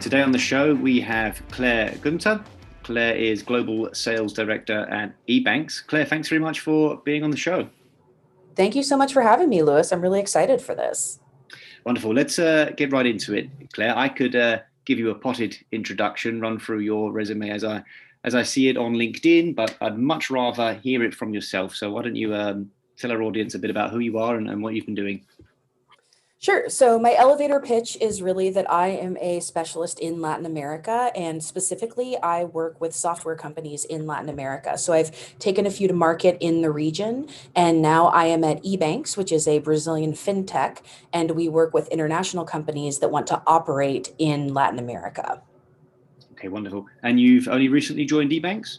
Today on the show, we have Claire Gunter. Claire is Global Sales Director at EBANX. Claire, thanks very much for being on the show. Thank you so much for having me, Lewis. I'm really excited for this. Wonderful. Let's uh, get right into it, Claire. I could uh, give you a potted introduction, run through your resume as I as I see it on LinkedIn, but I'd much rather hear it from yourself. So why don't you um, tell our audience a bit about who you are and, and what you've been doing? Sure. So, my elevator pitch is really that I am a specialist in Latin America, and specifically, I work with software companies in Latin America. So, I've taken a few to market in the region, and now I am at EBANX, which is a Brazilian fintech, and we work with international companies that want to operate in Latin America. Okay, wonderful. And you've only recently joined EBANX?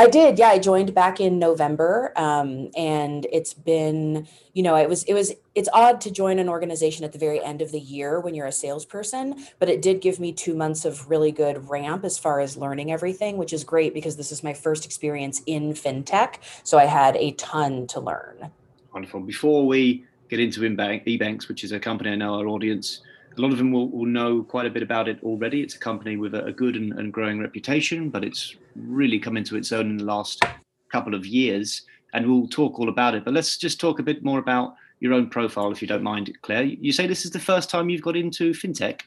I did. Yeah, I joined back in November, um, and it's been, you know, it was, it was, it's odd to join an organization at the very end of the year when you're a salesperson, but it did give me two months of really good ramp as far as learning everything, which is great because this is my first experience in fintech, so I had a ton to learn. Wonderful. Before we get into EBANX, which is a company I know our audience a lot of them will, will know quite a bit about it already. It's a company with a, a good and, and, growing reputation, but it's really come into its own in the last couple of years. And we'll talk all about it. But let's just talk a bit more about your own profile, if you don't mind, Claire. You say this is the first time you've got into fintech.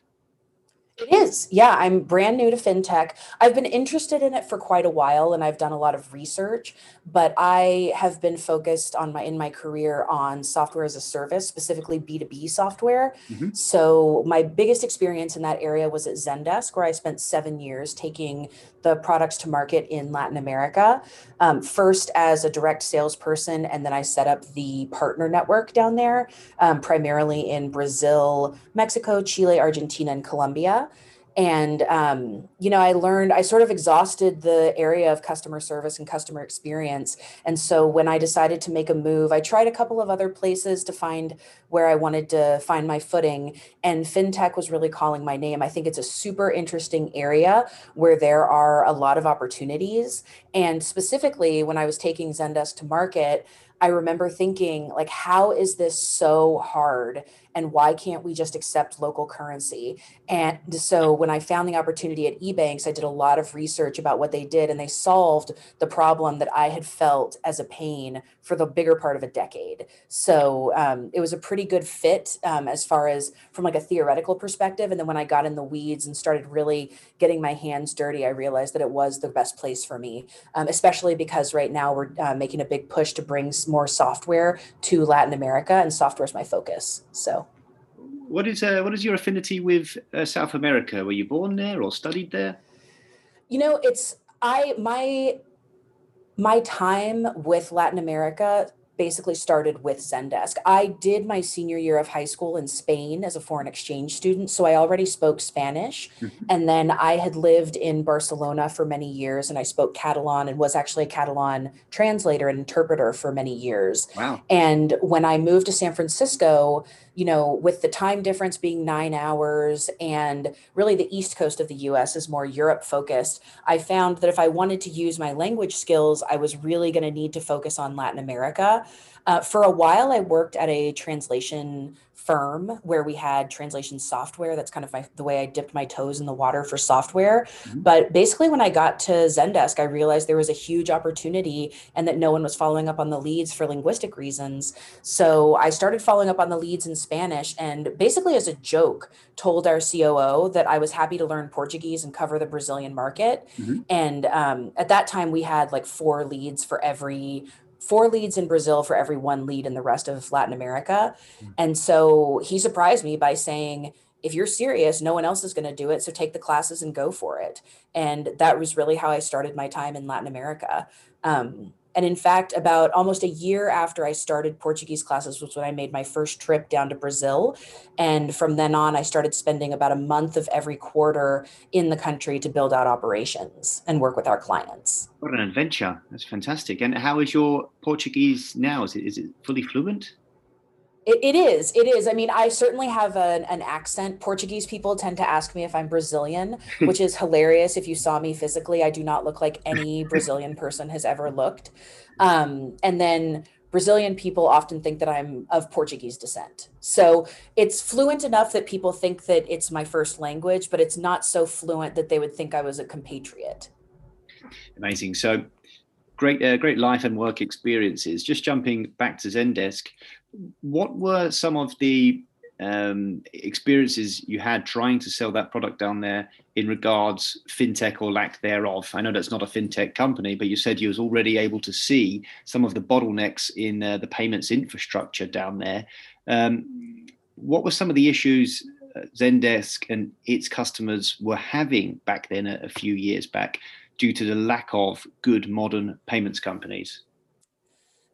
It is. Yeah, I'm brand new to fintech. I've been interested in it for quite a while and I've done a lot of research, but I have been focused on my in my career on software as a service, specifically B2B software. Mm-hmm. So my biggest experience in that area was at Zendesk where I spent 7 years taking the products to market in Latin America. Um, first as a direct salesperson, and then I set up the partner network down there, um, primarily in Brazil, Mexico, Chile, Argentina, and Colombia and um, you know i learned i sort of exhausted the area of customer service and customer experience. And so when i decided to make a move i tried a couple of other places to find where i wanted to find my footing. And fintech was really calling my name. I think it's a super interesting area where there are a lot of opportunities. And specifically when i was taking zendesk to market I remember thinking, like, how is this so hard? And why can't we just accept local currency? And so when I found the opportunity at EBANX, I did a lot of research about what they did, and they solved the problem that I had felt as a pain for the bigger part of a decade. So um, it was a pretty good fit um, as far as from like a theoretical perspective. And then when I got in the weeds and started really getting my hands dirty, I realized that it was the best place for me, um, especially because right now we're uh, making a big push to bring more software to Latin America, and software is my focus. So, what is uh, what is your affinity with uh, South America? Were you born there or studied there? You know, it's I my my time with Latin America basically started with Zendesk. I did my senior year of high school in Spain as a foreign exchange student, so I already spoke Spanish. Mm-hmm. And then I had lived in Barcelona for many years and I spoke Catalan and was actually a Catalan translator and interpreter for many years. Wow. And when I moved to San Francisco, you know, with the time difference being nine hours and really the East Coast of the US is more Europe focused, I found that if I wanted to use my language skills, I was really going to need to focus on Latin America. Uh, for a while, I worked at a translation firm where we had translation software. That's kind of my, the way I dipped my toes in the water for software. Mm-hmm. But basically, when I got to Zendesk, I realized there was a huge opportunity and that no one was following up on the leads for linguistic reasons. So I started following up on the leads in Spanish and basically, as a joke, told our COO that I was happy to learn Portuguese and cover the Brazilian market. Mm-hmm. And um, at that time, we had like four leads for every four leads in Brazil for every one lead in the rest of Latin America. Mm. And so he surprised me by saying, if you're serious, no one else is going to do it. So take the classes and go for it. And that was really how I started my time in Latin America. Um, and in fact, about almost a year after I started Portuguese classes was when I made my first trip down to Brazil. And from then on, I started spending about a month of every quarter in the country to build out operations and work with our clients. What an adventure. That's fantastic. And how is your Portuguese now? Is it, is it fully fluent? It, it is. It is. I mean, I certainly have an, an accent. Portuguese people tend to ask me if I'm Brazilian, which is hilarious. If you saw me physically, I do not look like any Brazilian person has ever looked. Um, and then Brazilian people often think that I'm of Portuguese descent. So it's fluent enough that people think that it's my first language, but it's not so fluent that they would think I was a compatriot. Amazing. So great, uh, great life and work experiences. Just jumping back to Zendesk, what were some of the um, experiences you had trying to sell that product down there in regards fintech or lack thereof? I know that's not a fintech company, but you said you was already able to see some of the bottlenecks in uh, the payments infrastructure down there. Um, what were some of the issues uh, Zendesk and its customers were having back then, a, a few years back, due to the lack of good modern payments companies?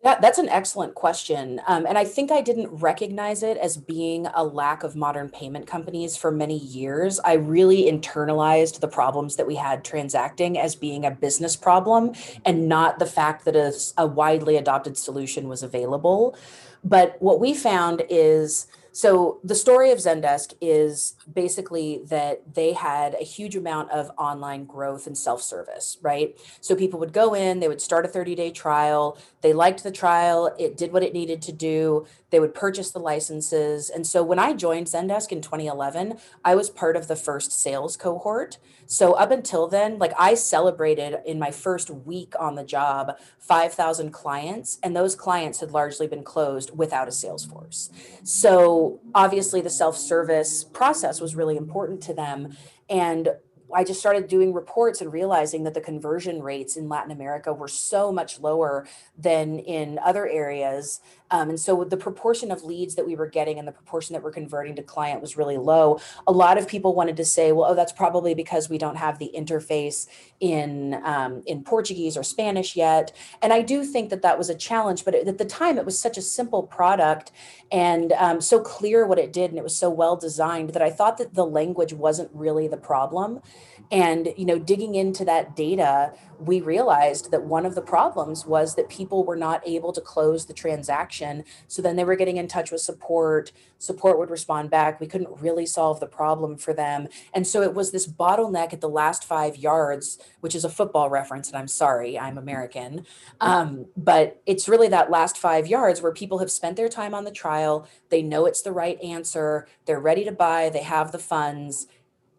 Yeah, that's an excellent question. Um, and I think I didn't recognize it as being a lack of modern payment companies for many years. I really internalized the problems that we had transacting as being a business problem and not the fact that a, a widely adopted solution was available. But what we found is so the story of Zendesk is basically that they had a huge amount of online growth and self-service, right? So people would go in, they would start a 30-day trial, they liked the trial, it did what it needed to do, they would purchase the licenses. And so when I joined Zendesk in 2011, I was part of the first sales cohort. So up until then, like I celebrated in my first week on the job 5,000 clients, and those clients had largely been closed without a sales force. So obviously, the self service process was really important to them. And I just started doing reports and realizing that the conversion rates in Latin America were so much lower than in other areas. Um, and so the proportion of leads that we were getting and the proportion that we're converting to client was really low. A lot of people wanted to say, well, oh, that's probably because we don't have the interface in um, in Portuguese or Spanish yet. And I do think that that was a challenge, but at the time it was such a simple product and um, so clear what it did, and it was so well designed that I thought that the language wasn't really the problem. And you know, digging into that data, we realized that one of the problems was that people were not able to close the transaction. So then they were getting in touch with support. Support would respond back. We couldn't really solve the problem for them. And so it was this bottleneck at the last five yards, which is a football reference. And I'm sorry, I'm American. Um, but it's really that last five yards where people have spent their time on the trial. They know it's the right answer. They're ready to buy. They have the funds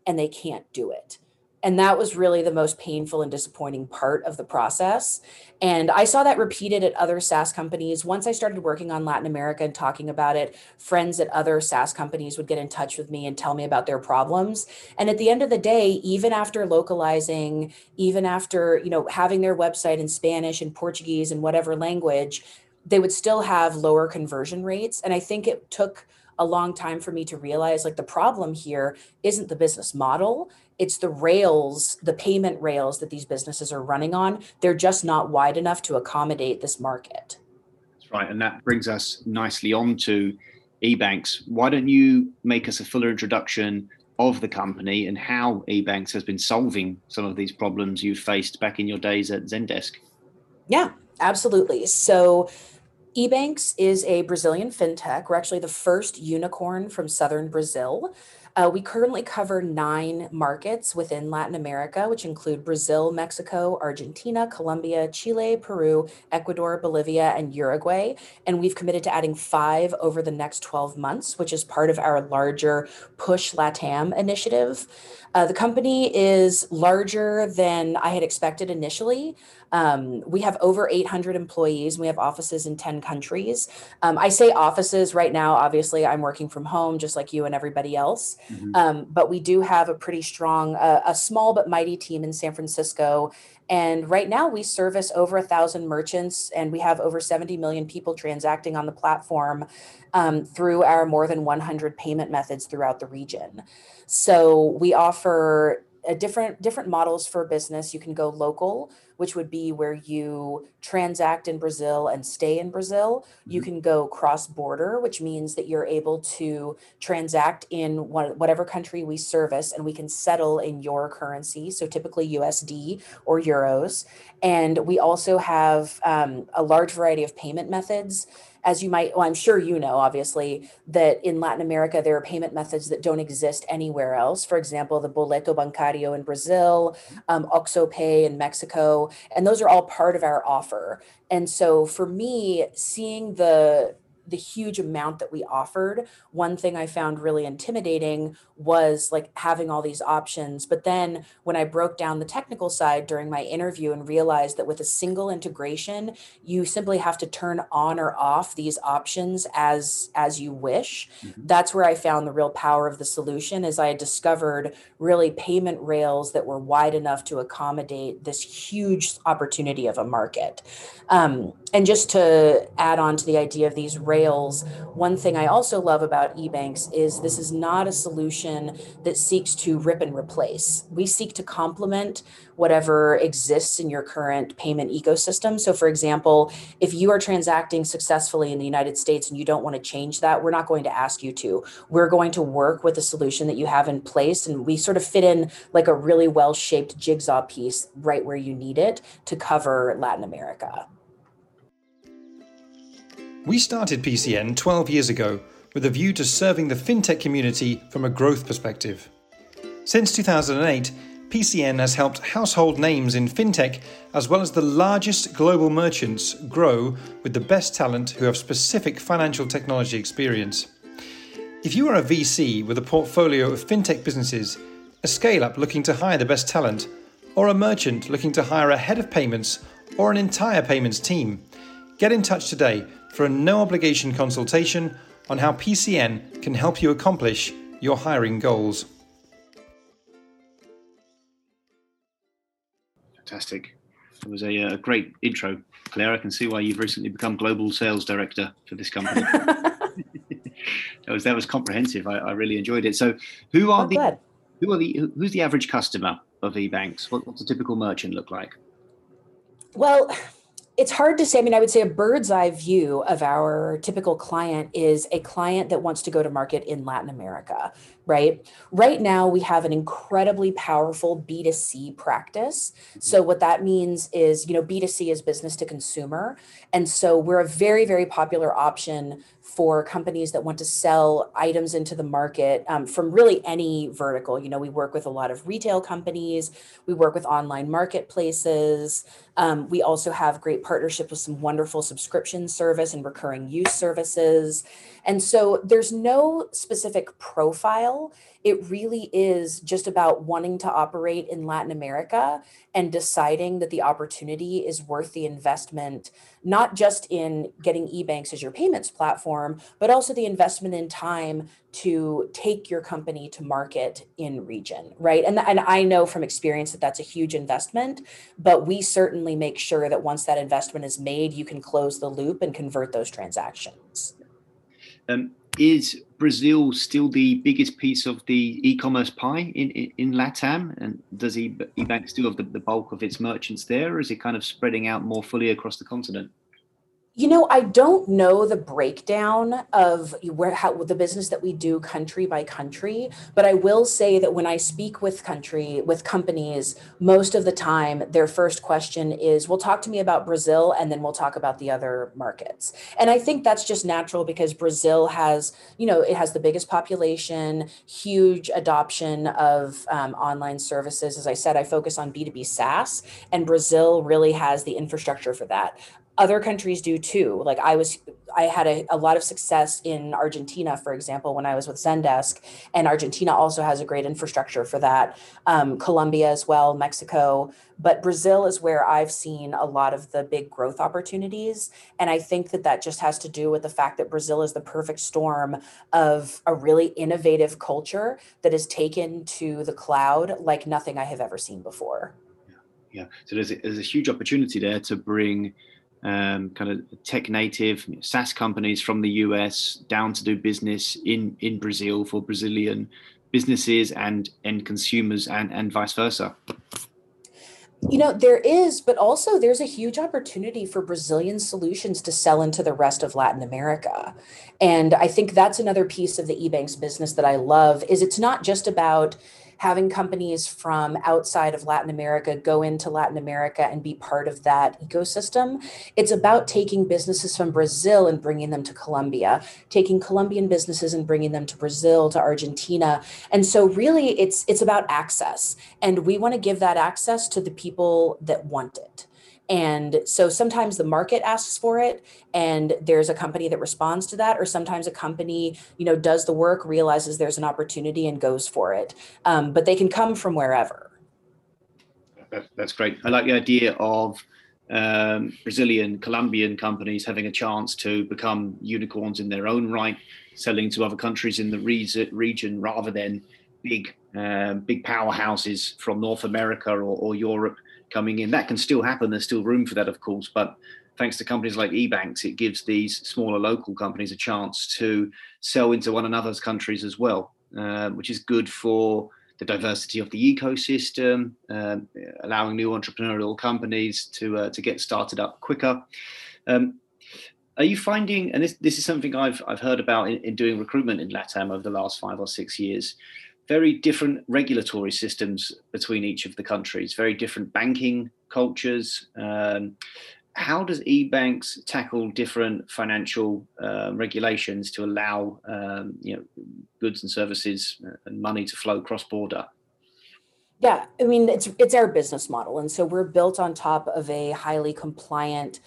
and they can't do it. And that was really the most painful and disappointing part of the process. And I saw that repeated at other SaaS companies. Once I started working on Latin America and talking about it, friends at other SaaS companies would get in touch with me and tell me about their problems. And at the end of the day, even after localizing, even after, you know, having their website in Spanish and Portuguese and whatever language, they would still have lower conversion rates. And I think it took a long time for me to realize like the problem here isn't the business model it's the rails, the payment rails that these businesses are running on. They're just not wide enough to accommodate this market. That's right. And that brings us nicely on to EBANX. Why don't you make us a fuller introduction of the company and how EBANX has been solving some of these problems you faced back in your days at Zendesk? Yeah, absolutely. So EBANX is a Brazilian fintech. We're actually the first unicorn from southern Brazil. Uh, we currently cover nine markets within Latin America, which include Brazil, Mexico, Argentina, Colombia, Chile, Peru, Ecuador, Bolivia, and Uruguay. And we've committed to adding five over the next 12 months, which is part of our larger Push LATAM initiative. Uh, the company is larger than I had expected initially. Um, we have over 800 employees. We have offices in 10 countries. Um, I say offices right now, obviously, I'm working from home just like you and everybody else. Mm-hmm. Um, but we do have a pretty strong, uh, a small but mighty team in San Francisco. And right now we service over a thousand merchants and we have over 70 million people transacting on the platform um, through our more than 100 payment methods throughout the region. So we offer a different different models for business. You can go local, which would be where you transact in Brazil and stay in Brazil. Mm-hmm. You can go cross border, which means that you're able to transact in one, whatever country we service and we can settle in your currency. So typically USD or euros. And we also have um, a large variety of payment methods as you might, well, I'm sure you know, obviously, that in Latin America, there are payment methods that don't exist anywhere else. For example, the boleto bancario in Brazil, um, OxxoPay in Mexico, and those are all part of our offer. And so for me, seeing the the huge amount that we offered one thing i found really intimidating was like having all these options but then when i broke down the technical side during my interview and realized that with a single integration you simply have to turn on or off these options as as you wish mm-hmm. that's where i found the real power of the solution is i had discovered really payment rails that were wide enough to accommodate this huge opportunity of a market um, and just to add on to the idea of these rails, one thing I also love about EBANX is this is not a solution that seeks to rip and replace. We seek to complement whatever exists in your current payment ecosystem. So, for example, if you are transacting successfully in the United States and you don't want to change that, we're not going to ask you to. We're going to work with the solution that you have in place, and we sort of fit in like a really well shaped jigsaw piece right where you need it to cover Latin America. We started PCN 12 years ago with a view to serving the fintech community from a growth perspective. Since 2008, PCN has helped household names in fintech as well as the largest global merchants grow with the best talent who have specific financial technology experience. If you are a VC with a portfolio of fintech businesses, a scale up looking to hire the best talent, or a merchant looking to hire a head of payments or an entire payments team, get in touch today for a no obligation consultation on how PCN can help you accomplish your hiring goals. Fantastic. It was a, a, great intro, Claire. I can see why you've recently become global sales director for this company. that was that was comprehensive. I, I really enjoyed it. So, who are I'm the glad. who are the who's the average customer of EBANX? What, what's a typical merchant look like? Well, it's hard to say. I mean, I would say a bird's eye view of our typical client is a client that wants to go to market in Latin America, right? Right now, we have an incredibly powerful B2C practice. So, what that means is, you know, B2C is business to consumer. And so, we're a very, very popular option for companies that want to sell items into the market um, from really any vertical. You know, we work with a lot of retail companies, we work with online marketplaces. Um, we also have great partnership with some wonderful subscription service and recurring use services. And so there's no specific profile. It really is just about wanting to operate in Latin America and deciding that the opportunity is worth the investment, not just in getting EBANX as your payments platform, but also the investment in time to take your company to market in region, right? And, and I know from experience that that's a huge investment, but we certainly make sure that once that investment is made, you can close the loop and convert those transactions. Um, is Brazil still the biggest piece of the e-commerce pie in, in, in LATAM? And does eBank still have the, the bulk of its merchants there, or is it kind of spreading out more fully across the continent? You know, I don't know the breakdown of where how the business that we do country by country, but I will say that when I speak with country with companies, most of the time their first question is, "Well, talk to me about Brazil, and then we'll talk about the other markets." And I think that's just natural because Brazil has, you know, it has the biggest population, huge adoption of um, online services. As I said, I focus on B two B SaaS, and Brazil really has the infrastructure for that other countries do too. Like I was, I had a, a, lot of success in Argentina, for example, when I was with Zendesk, and Argentina also has a great infrastructure for that. Um, Colombia as well, Mexico, but Brazil is where I've seen a lot of the big growth opportunities, and I think that that just has to do with the fact that Brazil is the perfect storm of a really innovative culture that is taken to the cloud like nothing I have ever seen before. Yeah, yeah. So there's a, there's a huge opportunity there to bring um, kind of tech native SaaS companies from the US down to do business in in Brazil for Brazilian businesses and end consumers and and vice versa. You know, there is, but also there's a huge opportunity for Brazilian solutions to sell into the rest of Latin America. And I think that's another piece of the EBANX business that I love is it's not just about having companies from outside of Latin America go into Latin America and be part of that ecosystem. It's about taking businesses from Brazil and bringing them to Colombia, taking Colombian businesses and bringing them to Brazil, to Argentina. And so really it's it's about access. And we want to give that access to the people that want it. And so sometimes the market asks for it and there's a company that responds to that, or sometimes a company, you know, does the work, realizes there's an opportunity and goes for it. Um, but they can come from wherever. That's great. I like the idea of um, Brazilian, Colombian companies having a chance to become unicorns in their own right, selling to other countries in the region rather than big, uh, big powerhouses from North America or, or Europe coming in. That can still happen. There's still room for that, of course. But thanks to companies like EBANX, it gives these smaller local companies a chance to sell into one another's countries as well, uh, which is good for the diversity of the ecosystem, um, allowing new entrepreneurial companies to uh, to get started up quicker. Um, are you finding, and this, this is something I've, I've heard about in, in doing recruitment in LATAM over the last five or six years, very different regulatory systems between each of the countries, very different banking cultures. Um, how does EBANX tackle different financial uh, regulations to allow um, you know goods and services and money to flow cross border? Yeah, I mean it's it's our business model, and so we're built on top of a highly compliant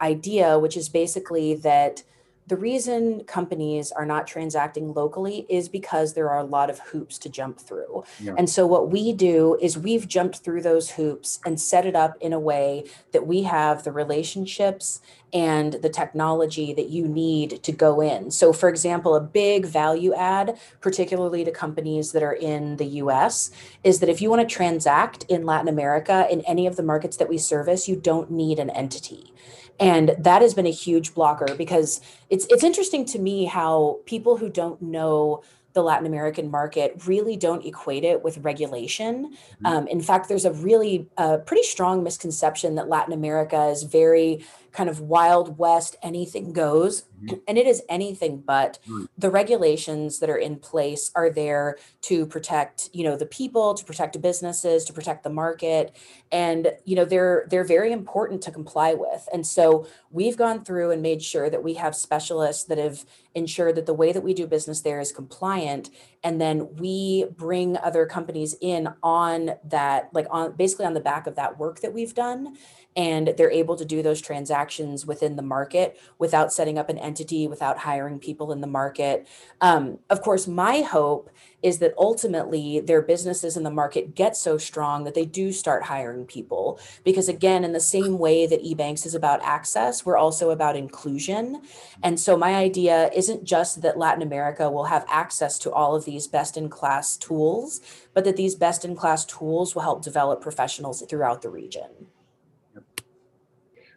idea, which is basically that the reason companies are not transacting locally is because there are a lot of hoops to jump through. Yeah. And so, what we do is we've jumped through those hoops and set it up in a way that we have the relationships and the technology that you need to go in. So, for example, a big value add, particularly to companies that are in the US, is that if you want to transact in Latin America, in any of the markets that we service, you don't need an entity and that has been a huge blocker because it's it's interesting to me how people who don't know the Latin American market really don't equate it with regulation. Mm-hmm. Um, in fact, there's a really uh, pretty strong misconception that Latin America is very kind of wild west, anything goes. Mm-hmm. And it is anything but. Mm-hmm. The regulations that are in place are there to protect, you know, the people, to protect businesses, to protect the market. And, you know, they're they're very important to comply with. And so we've gone through and made sure that we have specialists that have ensured that the way that we do business there is compliant. And then we bring other companies in on that, like on basically on the back of that work that we've done and they're able to do those transactions within the market without setting up an entity, without hiring people in the market. Um, of course, my hope is that ultimately their businesses in the market get so strong that they do start hiring people. Because again, in the same way that EBANX is about access, we're also about inclusion. And so my idea isn't just that Latin America will have access to all of these best in class tools, but that these best in class tools will help develop professionals throughout the region.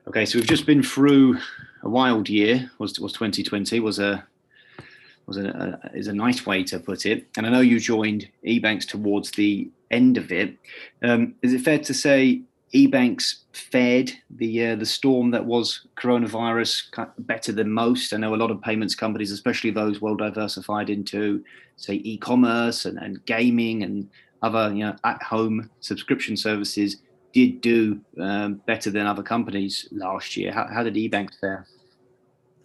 Okay, so we've just been through a wild year. Was was 2020 was a was a, a, is a nice way to put it. And I know you joined EBANX towards the end of it. Um, is it fair to say EBANX fared the uh, the storm that was coronavirus better than most? I know a lot of payments companies, especially those well diversified into say e-commerce and, and gaming and other you know at home subscription services did do um, better than other companies last year. How, how did EBANX fare?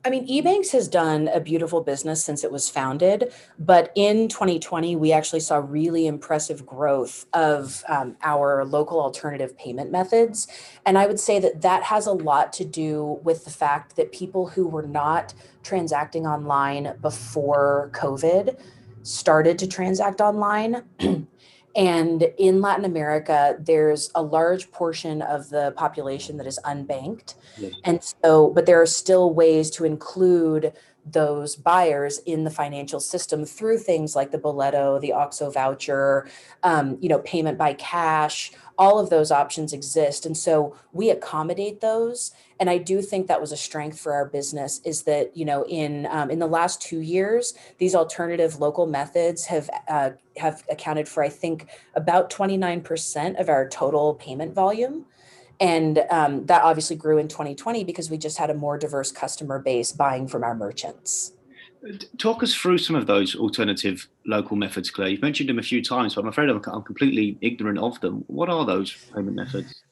I mean, EBANX has done a beautiful business since it was founded, but in 2020, we actually saw really impressive growth of um, our local alternative payment methods. And I would say that that has a lot to do with the fact that people who were not transacting online before COVID started to transact online. And in Latin America, there's a large portion of the population that is unbanked. Yes. And so, but there are still ways to include those buyers in the financial system through things like the Boleto, the OXXO voucher, um, you know, payment by cash, all of those options exist. And so we accommodate those. And i do think that was a strength for our business is that you know in um, in the last two years these alternative local methods have uh, have accounted for i think about 29% of our total payment volume. And um, that obviously grew in 2020 because we just had a more diverse customer base buying from our merchants Talk us through some of those alternative local methods, Claire. You've mentioned them a few times, but I'm afraid I'm, completely ignorant of them. What are those payment methods?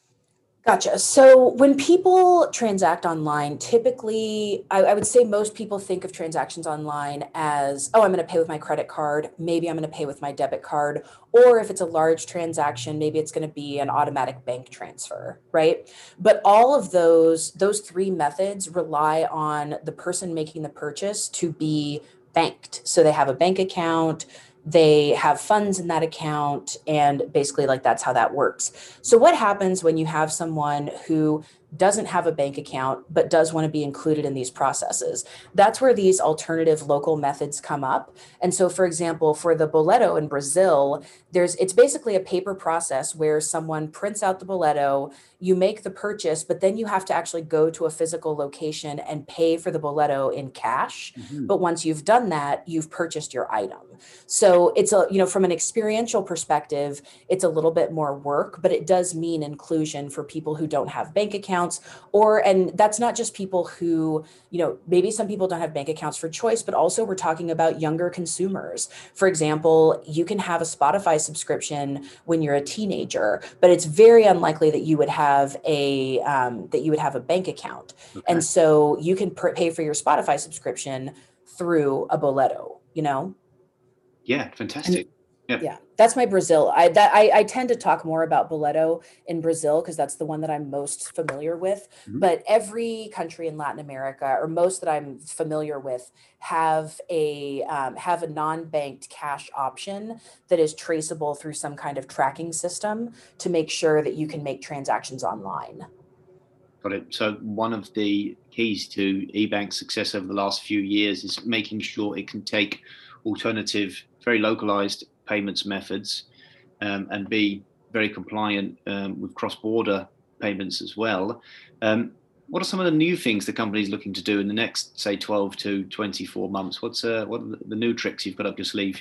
Gotcha. So when people transact online, typically, I, I, would say most people think of transactions online as, oh, I'm going to pay with my credit card. Maybe I'm going to pay with my debit card. Or if it's a large transaction, maybe it's going to be an automatic bank transfer, right? But all of those, those three methods rely on the person making the purchase to be banked. So they have a bank account, they have funds in that account and basically like that's how that works. So what happens when you have someone who doesn't have a bank account but does want to be included in these processes. That's where these alternative local methods come up. And so for example for the boleto in brazil there's it's basically a paper process where someone prints out the boleto you make the purchase but then you have to actually go to a physical location and pay for the boleto in cash. Mm-hmm. but once you've done that you've purchased your item. So it's a you know from an experiential perspective it's a little bit more work but it does mean inclusion for people who don't have bank accounts accounts or and that's not just people who you know maybe some people don't have bank accounts for choice but also we're talking about younger consumers for example you can have a spotify subscription when you're a teenager but it's very unlikely that you would have a um, that you would have a bank account okay. and so you can pr- pay for your spotify subscription through a boleto you know yeah fantastic Yep. Yeah, that's my Brazil. I that I, I tend to talk more about Boleto in Brazil because that's the one that I'm most familiar with. Mm-hmm. But every country in Latin America, or most that I'm familiar with, have a um, have a non-banked cash option that is traceable through some kind of tracking system to make sure that you can make transactions online. Got it. So one of the keys to eBank's success over the last few years is making sure it can take alternative, very localized payments methods um, and be very compliant um, with cross-border payments as well. Um, what are some of the new things the company is looking to do in the next, say, 12 to 24 months? What's uh, what are the new tricks you've got up your sleeve?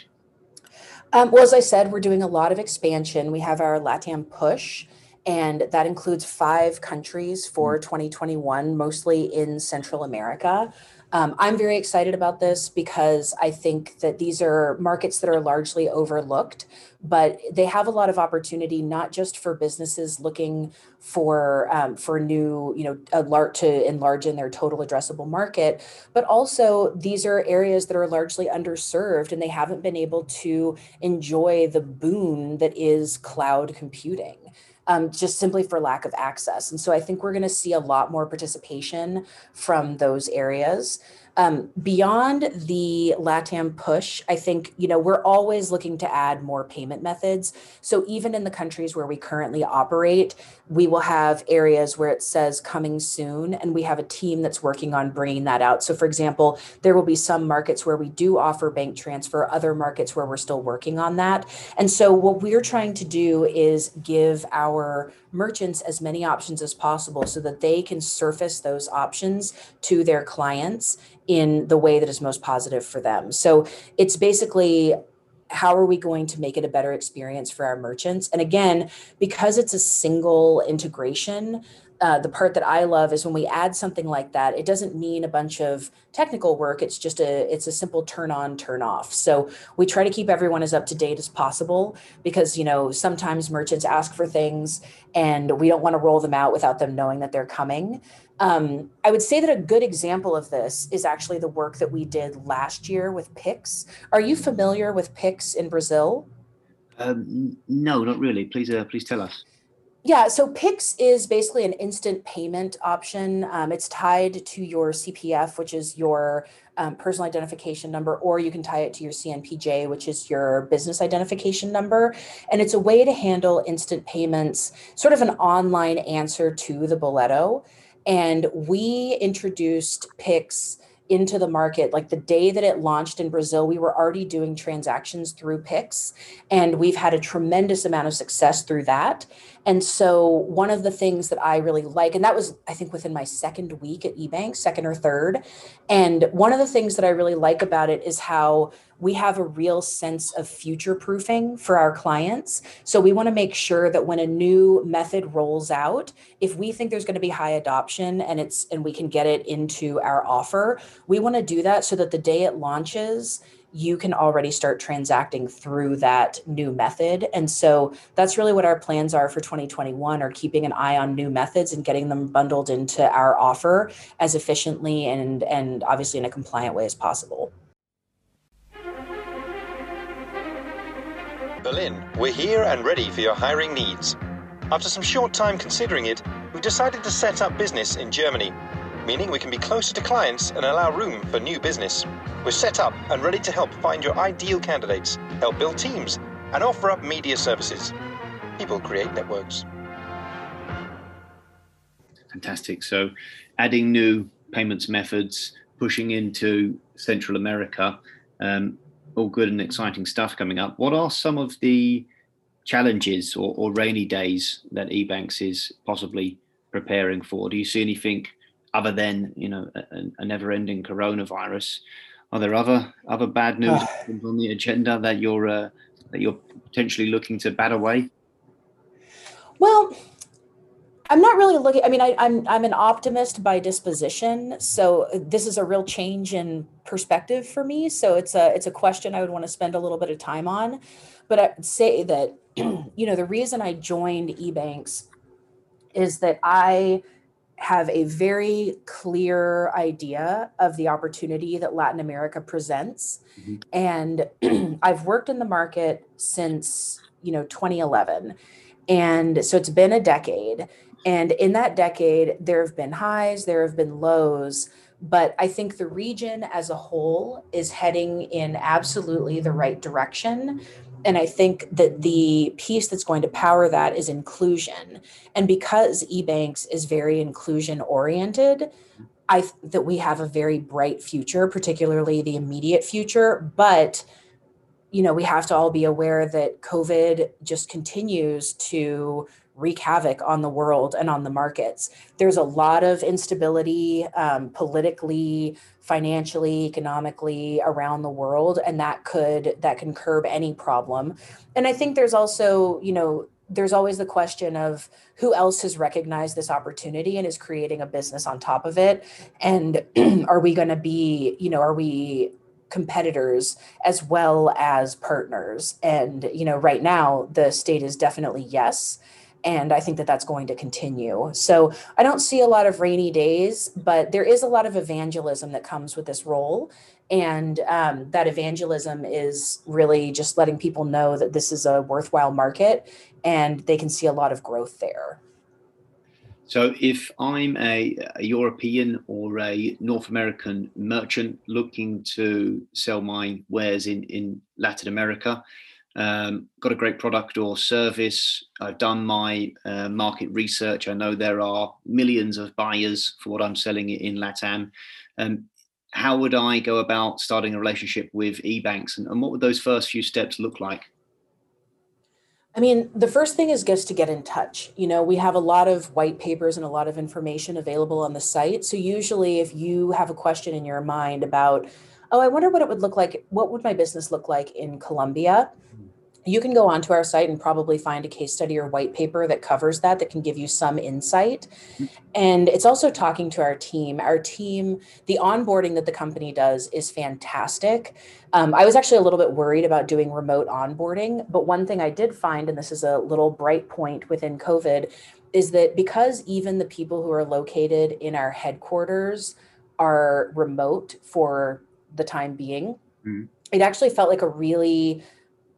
Um, well, as I said, we're doing a lot of expansion. We have our LATAM push, and that includes five countries for 2021, mm. mostly in Central America. Um, I'm very excited about this because I think that these are markets that are largely overlooked, but they have a lot of opportunity, not just for businesses looking for um, for new, you know, alert to enlarge in their total addressable market, but also these are areas that are largely underserved and they haven't been able to enjoy the boon that is cloud computing um, just simply for lack of access. And so I think we're going to see a lot more participation from those areas. Um, beyond the LATAM push, I think, you know, we're always looking to add more payment methods. So even in the countries where we currently operate, we will have areas where it says coming soon, and we have a team that's working on bringing that out. So, for example, there will be some markets where we do offer bank transfer, other markets where we're still working on that. And so, what we're trying to do is give our merchants as many options as possible so that they can surface those options to their clients in the way that is most positive for them. So it's basically how are we going to make it a better experience for our merchants? And again, because it's a single integration, uh, the part that I love is when we add something like that, it doesn't mean a bunch of technical work. It's just a it's a simple turn on, turn off. So we try to keep everyone as up to date as possible because you know sometimes merchants ask for things and we don't want to roll them out without them knowing that they're coming. Um, I would say that a good example of this is actually the work that we did last year with Pix. Are you familiar with Pix in Brazil? Um, no, not really. Please, uh, please tell us. Yeah, so Pix is basically an instant payment option. Um, it's tied to your CPF, which is your um, personal identification number, or you can tie it to your CNPJ, which is your business identification number. And it's a way to handle instant payments, sort of an online answer to the Boleto. And we introduced Pix into the market like the day that it launched in brazil we were already doing transactions through pix and we've had a tremendous amount of success through that and so one of the things that i really like and that was i think within my second week at ebank second or third and one of the things that i really like about it is how we have a real sense of future proofing for our clients. So we want to make sure that when a new method rolls out, if we think there's going to be high adoption and it's and we can get it into our offer, we want to do that so that the day it launches, you can already start transacting through that new method. And so that's really what our plans are for 2021 are keeping an eye on new methods and getting them bundled into our offer as efficiently and and obviously in a compliant way as possible. Berlin, we're here and ready for your hiring needs. After some short time considering it, we've decided to set up business in Germany meaning we can be closer to clients and allow room for new business. We're set up and ready to help find your ideal candidates, help build teams, and offer up media services. People create networks. Fantastic. So, adding new payments methods, pushing into Central America, um, all good and exciting stuff coming up. What are some of the challenges or, or rainy days that EBANX is possibly preparing for? Do you see anything other than you know a, a never-ending coronavirus. Are there other other bad news on the agenda that you're uh, that you're potentially looking to bat away? Well, I'm not really looking. I mean, I, I'm I'm an optimist by disposition, so this is a real change in perspective for me. So it's a it's a question I would want to spend a little bit of time on. But I'd say that you know the reason I joined EBANX is that I have a very clear idea of the opportunity that Latin America presents. Mm-hmm. And I've worked in the market since, you know, 2011. And so it's been a decade. And in that decade, there have been highs, there have been lows. But I think the region as a whole is heading in absolutely the right direction and I think that the piece that's going to power that is inclusion. And because EBANX is very inclusion oriented, I th- that we have a very bright future, particularly the immediate future. But you know, we have to all be aware that COVID just continues to wreak havoc on the world and on the markets. There's a lot of instability um, politically, financially, economically around the world, and that could that can curb any problem. And I think there's also, you know, there's always the question of who else has recognized this opportunity and is creating a business on top of it and are we going to be you know are we competitors as well as partners and you know right now the state is definitely yes and I think that that's going to continue. So I don't see a lot of rainy days, but there is a lot of evangelism that comes with this role. And um, that evangelism is really just letting people know that this is a worthwhile market and they can see a lot of growth there. So, if I'm a, a, European or a North American merchant looking to sell my wares in, in Latin America, um, got a great product or service. I've done my uh, market research. I know there are millions of buyers for what I'm selling in LATAM. Um, how would I go about starting a relationship with EBANX and, and what would those first few steps look like? I mean, the first thing is just to get in touch. You know, we have a lot of white papers and a lot of information available on the site. So, usually, if you have a question in your mind about, oh, I wonder what it would look like, what would my business look like in Colombia? you can go onto our site and probably find a case study or white paper that covers that that can give you some insight. And it's also talking to our team. Our team the onboarding that the company does is fantastic. Um, i was actually a little bit worried about doing remote onboarding but one thing i did find and this is a little bright point within covid is that because even the people who are located in our headquarters are remote for the time being. Mm-hmm. it actually felt like a really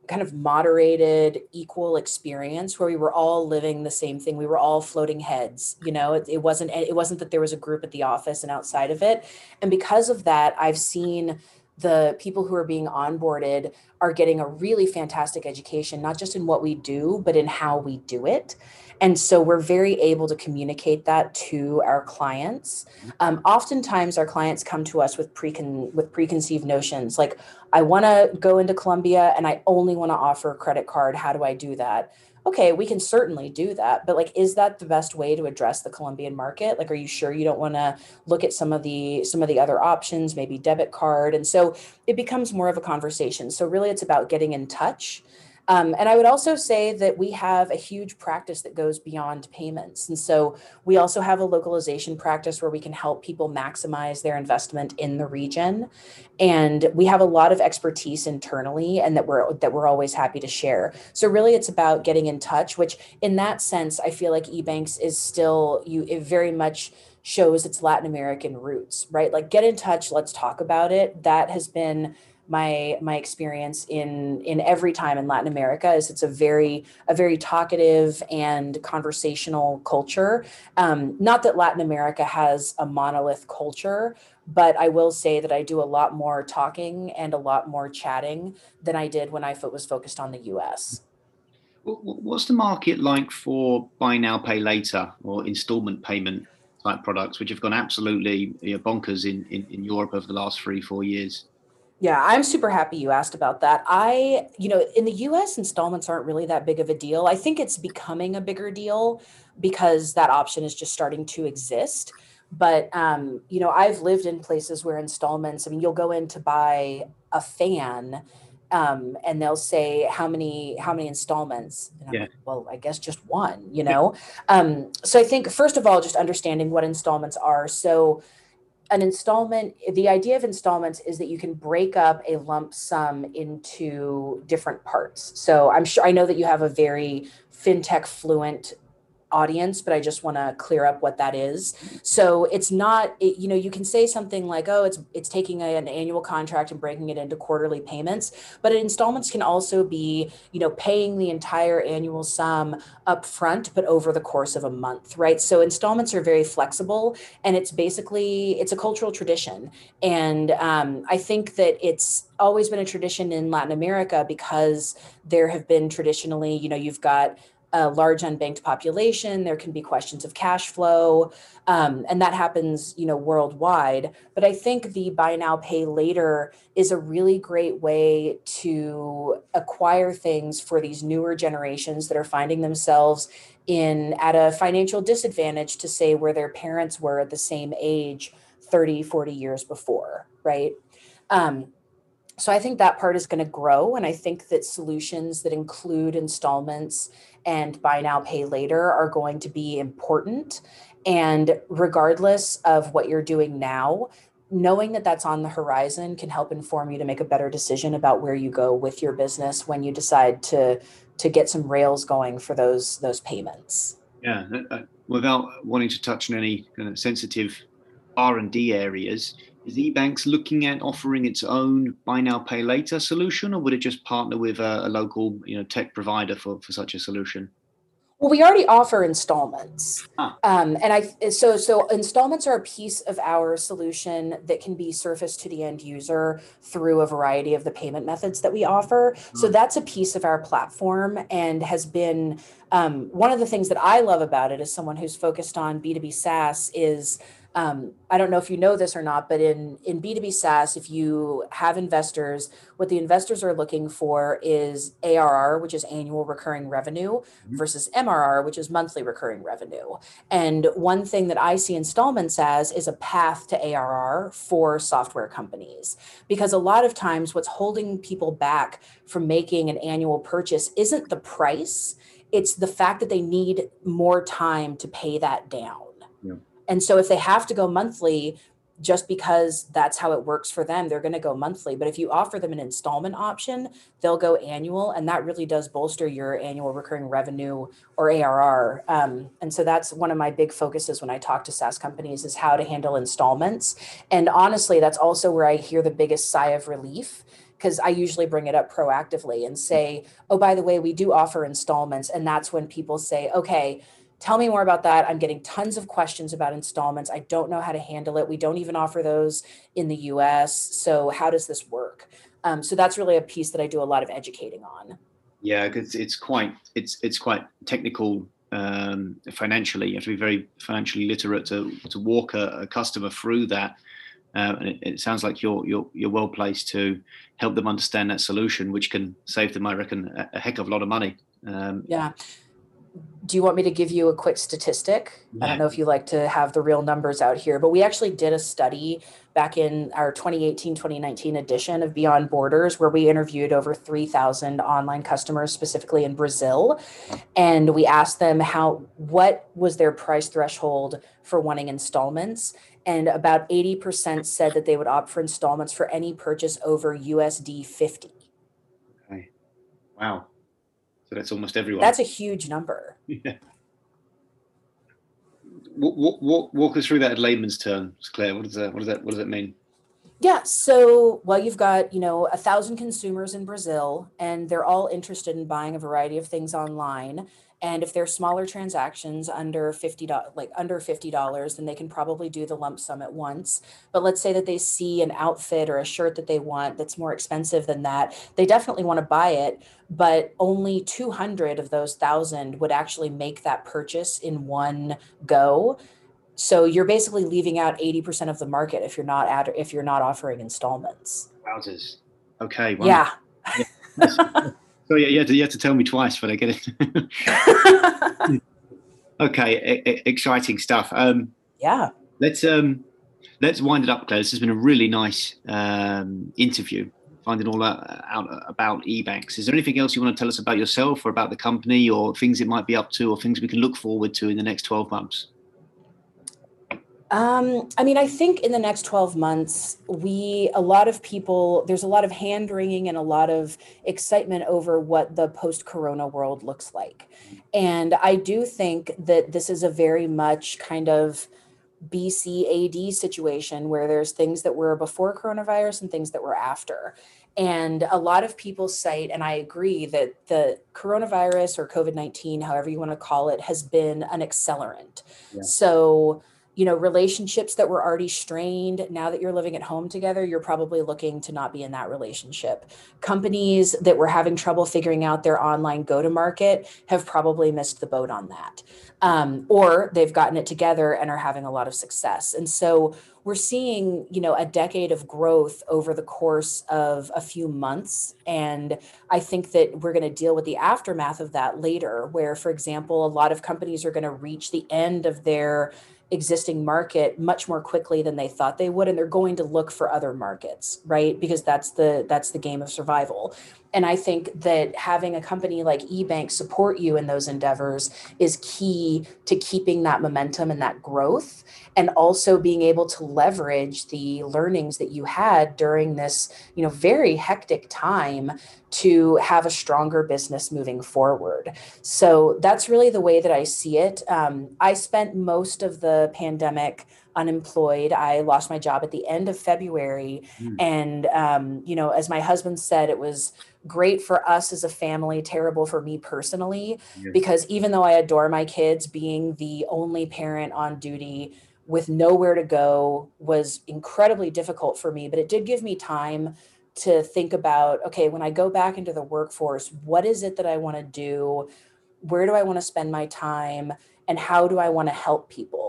kind of moderated equal experience where we were all living the same thing. We were all floating heads you know? It, it, wasn't it wasn't that there was a group at the office and outside of it. And because of that i've seen the people who are being onboarded are getting a really fantastic education not just in what we do but in how we do it and so we're very able to communicate that to our clients. Mm-hmm. Um, oftentimes, our clients come to us with precon with preconceived notions, like I want to go into Colombia and I only want to offer a credit card. How do I do that? Okay, we can certainly do that. But like, is that the best way to address the Colombian market? Like, are you sure you don't want to look at some of the some of the other options, maybe debit card? And so it becomes more of a conversation. So really it's about getting in touch um, and I would also say that we have a huge practice that goes beyond payments. And so we also have a localization practice where we can help people maximize their investment in the region. And we have a lot of expertise internally and that we're that we're always happy to share. So really it's about getting in touch, which in that sense, I feel like EBANX is still you it very much shows its Latin American roots, right? Like get in touch, let's talk about it. That has been my my experience in in every time in Latin America is it's a very a very talkative and conversational culture. Um, not that Latin America has a monolith culture, but I will say that I do a lot more talking and a lot more chatting than I did when I was focused on the U.S. What's the market like for buy now, pay later or installment payment type products, which have gone absolutely bonkers in, in, in Europe over the last three, four years? Yeah, I'm super happy you asked about that. I, you know, in the US, installments aren't really that big of a deal. I think it's becoming a bigger deal because that option is just starting to exist. But, um, you know, I've lived in places where installments, I mean, you'll go in to buy a fan um, and they'll say how many how many installments yeah. Like, well i guess just one you know um, so i think first of all just understanding what installments are so an installment the idea of installments is that you can break up a lump sum into different parts. So i'm sure i know that you have a very fintech fluent audience but i just want to clear up what that is. So it's not it, you know you can say something like oh it's it's taking a, an annual contract and breaking it into quarterly payments but installments can also be you know paying the entire annual sum up front but over the course of a month right? So installments are very flexible and it's basically it's a cultural tradition. And um, i think that it's always been a tradition in latin america because there have been traditionally you know you've got a large unbanked population there can be questions of cash flow um, and that happens you know worldwide. But i think the buy now pay later is a really great way to acquire things for these newer generations that are finding themselves in at a financial disadvantage to say where their parents were at the same age 30 40 years before right? Um, so I think that part is going to grow. And I think that solutions that include installments and buy now, pay later are going to be important. And regardless of what you're doing now, knowing that that's on the horizon can help inform you to make a better decision about where you go with your business when you decide to to get some rails going for those those payments. Yeah, uh, uh without wanting to touch on any kind of sensitive R and D areas, is EBANX looking at offering its own buy now pay later solution, or would it just partner with a, a local you know tech provider for, for such a solution? Well, we already offer installments, ah. um, and I so so installments are a piece of our solution that can be surfaced to the end user through a variety of the payment methods that we offer. Mm. So that's a piece of our platform and has been um, one of the things that I love about it as someone who's focused on B two B SaaS is um, I don't know if you know this or not, but in, in B2B SaaS, if you have investors, what the investors are looking for is ARR, which is annual recurring revenue, mm-hmm. versus MRR, which is monthly recurring revenue. And one thing that I see installments as is a path to ARR for software companies. Because a lot of times, what's holding people back from making an annual purchase isn't the price, it's the fact that they need more time to pay that down. And so if they have to go monthly, just because that's how it works for them, they're going to go monthly. But if you offer them an installment option, they'll go annual, and that really does bolster your annual recurring revenue or ARR. Um, and so that's one of my big focuses when I talk to SaaS companies is how to handle installments. And honestly, that's also where I hear the biggest sigh of relief because I usually bring it up proactively and say, oh, by the way, we do offer installments. And that's when people say, okay, Tell me more about that. I'm getting tons of questions about installments. I don't know how to handle it. We don't even offer those in the US. So, how does this work? Um, so that's really a piece that I do a lot of educating on. Yeah, because it's quite it's it's quite technical um, financially. You have to be very financially literate to to walk a, a customer through that. Uh, and it, it, sounds like you're you're you're well placed to help them understand that solution, which can save them, I reckon, a, a heck of a lot of money Um, yeah. Do you want me to give you a quick statistic? Yeah. I don't know if you like to have the real numbers out here, but we actually did a study back in our 2018 2019 edition of Beyond Borders, where we interviewed over 3,000 online customers, specifically in Brazil. And we asked them how, what was their price threshold for wanting installments? And about 80% said that they would opt for installments for any purchase over USD 50. Okay. Wow. That's almost everyone. That's a huge number. Yeah. Walk, walk, walk us through that in layman's terms, Claire. What does that? What does that? What does that mean? Yeah. So, well, you've got you know a thousand consumers in Brazil, and they're all interested in buying a variety of things online. And if they're smaller transactions under fifty dollars, like under fifty dollars, then they can probably do the lump sum at once. But let's say that they see an outfit or a shirt that they want that's more expensive than that, they definitely want to buy it. But only two hundred of those thousand would actually make that purchase in one go. So you're basically leaving out eighty percent of the market if you're not ad- if you're not offering installments. Wowzers. Okay. Yeah. So yeah, you had to, you to tell me twice, but I get it. okay, e- exciting stuff. Um, yeah. Let's um, let's wind it up, Claire. This has been a really nice um, interview, finding all out, out about EBANX. Is there anything else you want to tell us about yourself, or about the company, or things it might be up to, or things we can look forward to in the next twelve months? Um, I mean, I think in the next 12 months, we, a lot of people, there's a lot of hand wringing and a lot of excitement over what the post corona world looks like. And I do think that this is a very much kind of BCAD situation where there's things that were before coronavirus and things that were after. And a lot of people cite, and I agree, that the coronavirus or COVID 19, however you want to call it, has been an accelerant. Yeah. So, you know relationships that were already strained now that you're living at home together you're probably looking to not be in that relationship. Companies that were having trouble figuring out their online go to market have probably missed the boat on that um, or they've gotten it together and are having a lot of success. And so we're seeing you know a decade of growth over the course of a few months. And i think that we're going to deal with the aftermath of that later where for example a lot of companies are going to reach the end of their existing market much more quickly than they thought they would and they're going to look for other markets right? Because that's the that's the game of survival and i think that having a company like EBANX support you in those endeavors is key to keeping that momentum and that growth and also being able to leverage the learnings that you had during this you know very hectic time to have a stronger business moving forward. So that's really the way that I see it. Um, I spent most of the pandemic unemployed. I lost my job at the end of February. Mm. And, um, you know, as my husband said, it was great for us as a family, terrible for me personally, yes. because even though I adore my kids, being the only parent on duty with nowhere to go was incredibly difficult for me. But it did give me time to think about okay, when I go back into the workforce, what is it that I want to do? Where do I want to spend my time? And how do I want to help people?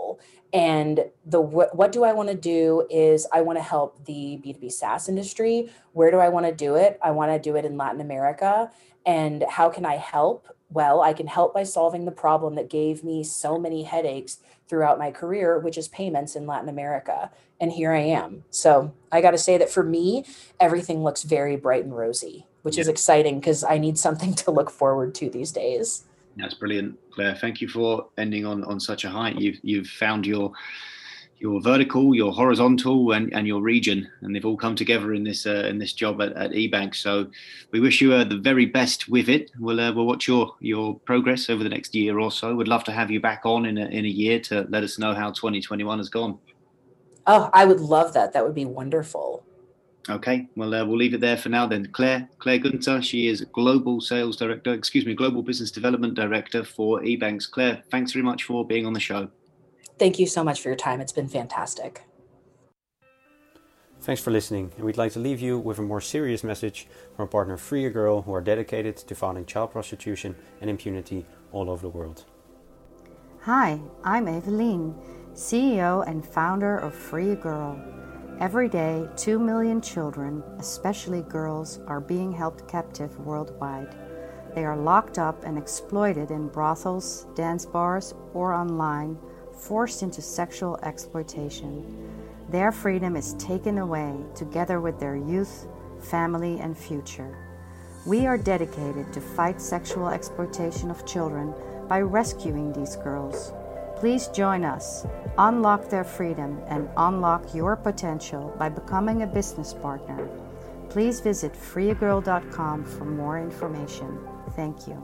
And the what, what do I want to do is I want to help the B2B SaaS industry. Where do I want to do it? I want to do it in Latin America. And how can I help? Well, I can help by solving the problem that gave me so many headaches throughout my career, which is payments in Latin America. And here I am. So I got to say that for me, everything looks very bright and rosy, which yeah. is exciting because I need something to look forward to these days. That's brilliant, Claire. Thank you for ending on, on such a high. You've you've found your your vertical, your horizontal, and, and your region, and they've all come together in this uh, in this job at, at EBANX. So we wish you uh, the very best with it. We'll uh, we'll watch your your progress over the next year or so. We'd love to have you back on in a, in a year to let us know how 2021 has gone. Oh, I would love that. That would be wonderful. Okay, well, uh, we'll leave it there for now then. Claire, Claire Gunter, she is Global Sales Director, excuse me, Global Business Development Director for EBANX. Claire, thanks very much for being on the show. Thank you so much for your time. It's been fantastic. Thanks for listening, and we'd like to leave you with a more serious message from our partner Free a Girl, who are dedicated to fighting child prostitution and impunity all over the world. Hi, I'm Eveline, CEO and founder of Free a Girl. Every day, 2 million children, especially girls, are being held captive worldwide. They are locked up and exploited in brothels, dance bars, or online, forced into sexual exploitation. Their freedom is taken away together with their youth, family, and future. We are dedicated to fight sexual exploitation of children by rescuing these girls. Please join us, unlock their freedom, and unlock your potential by becoming a business partner. Please visit freeagirl.com for more information. Thank you.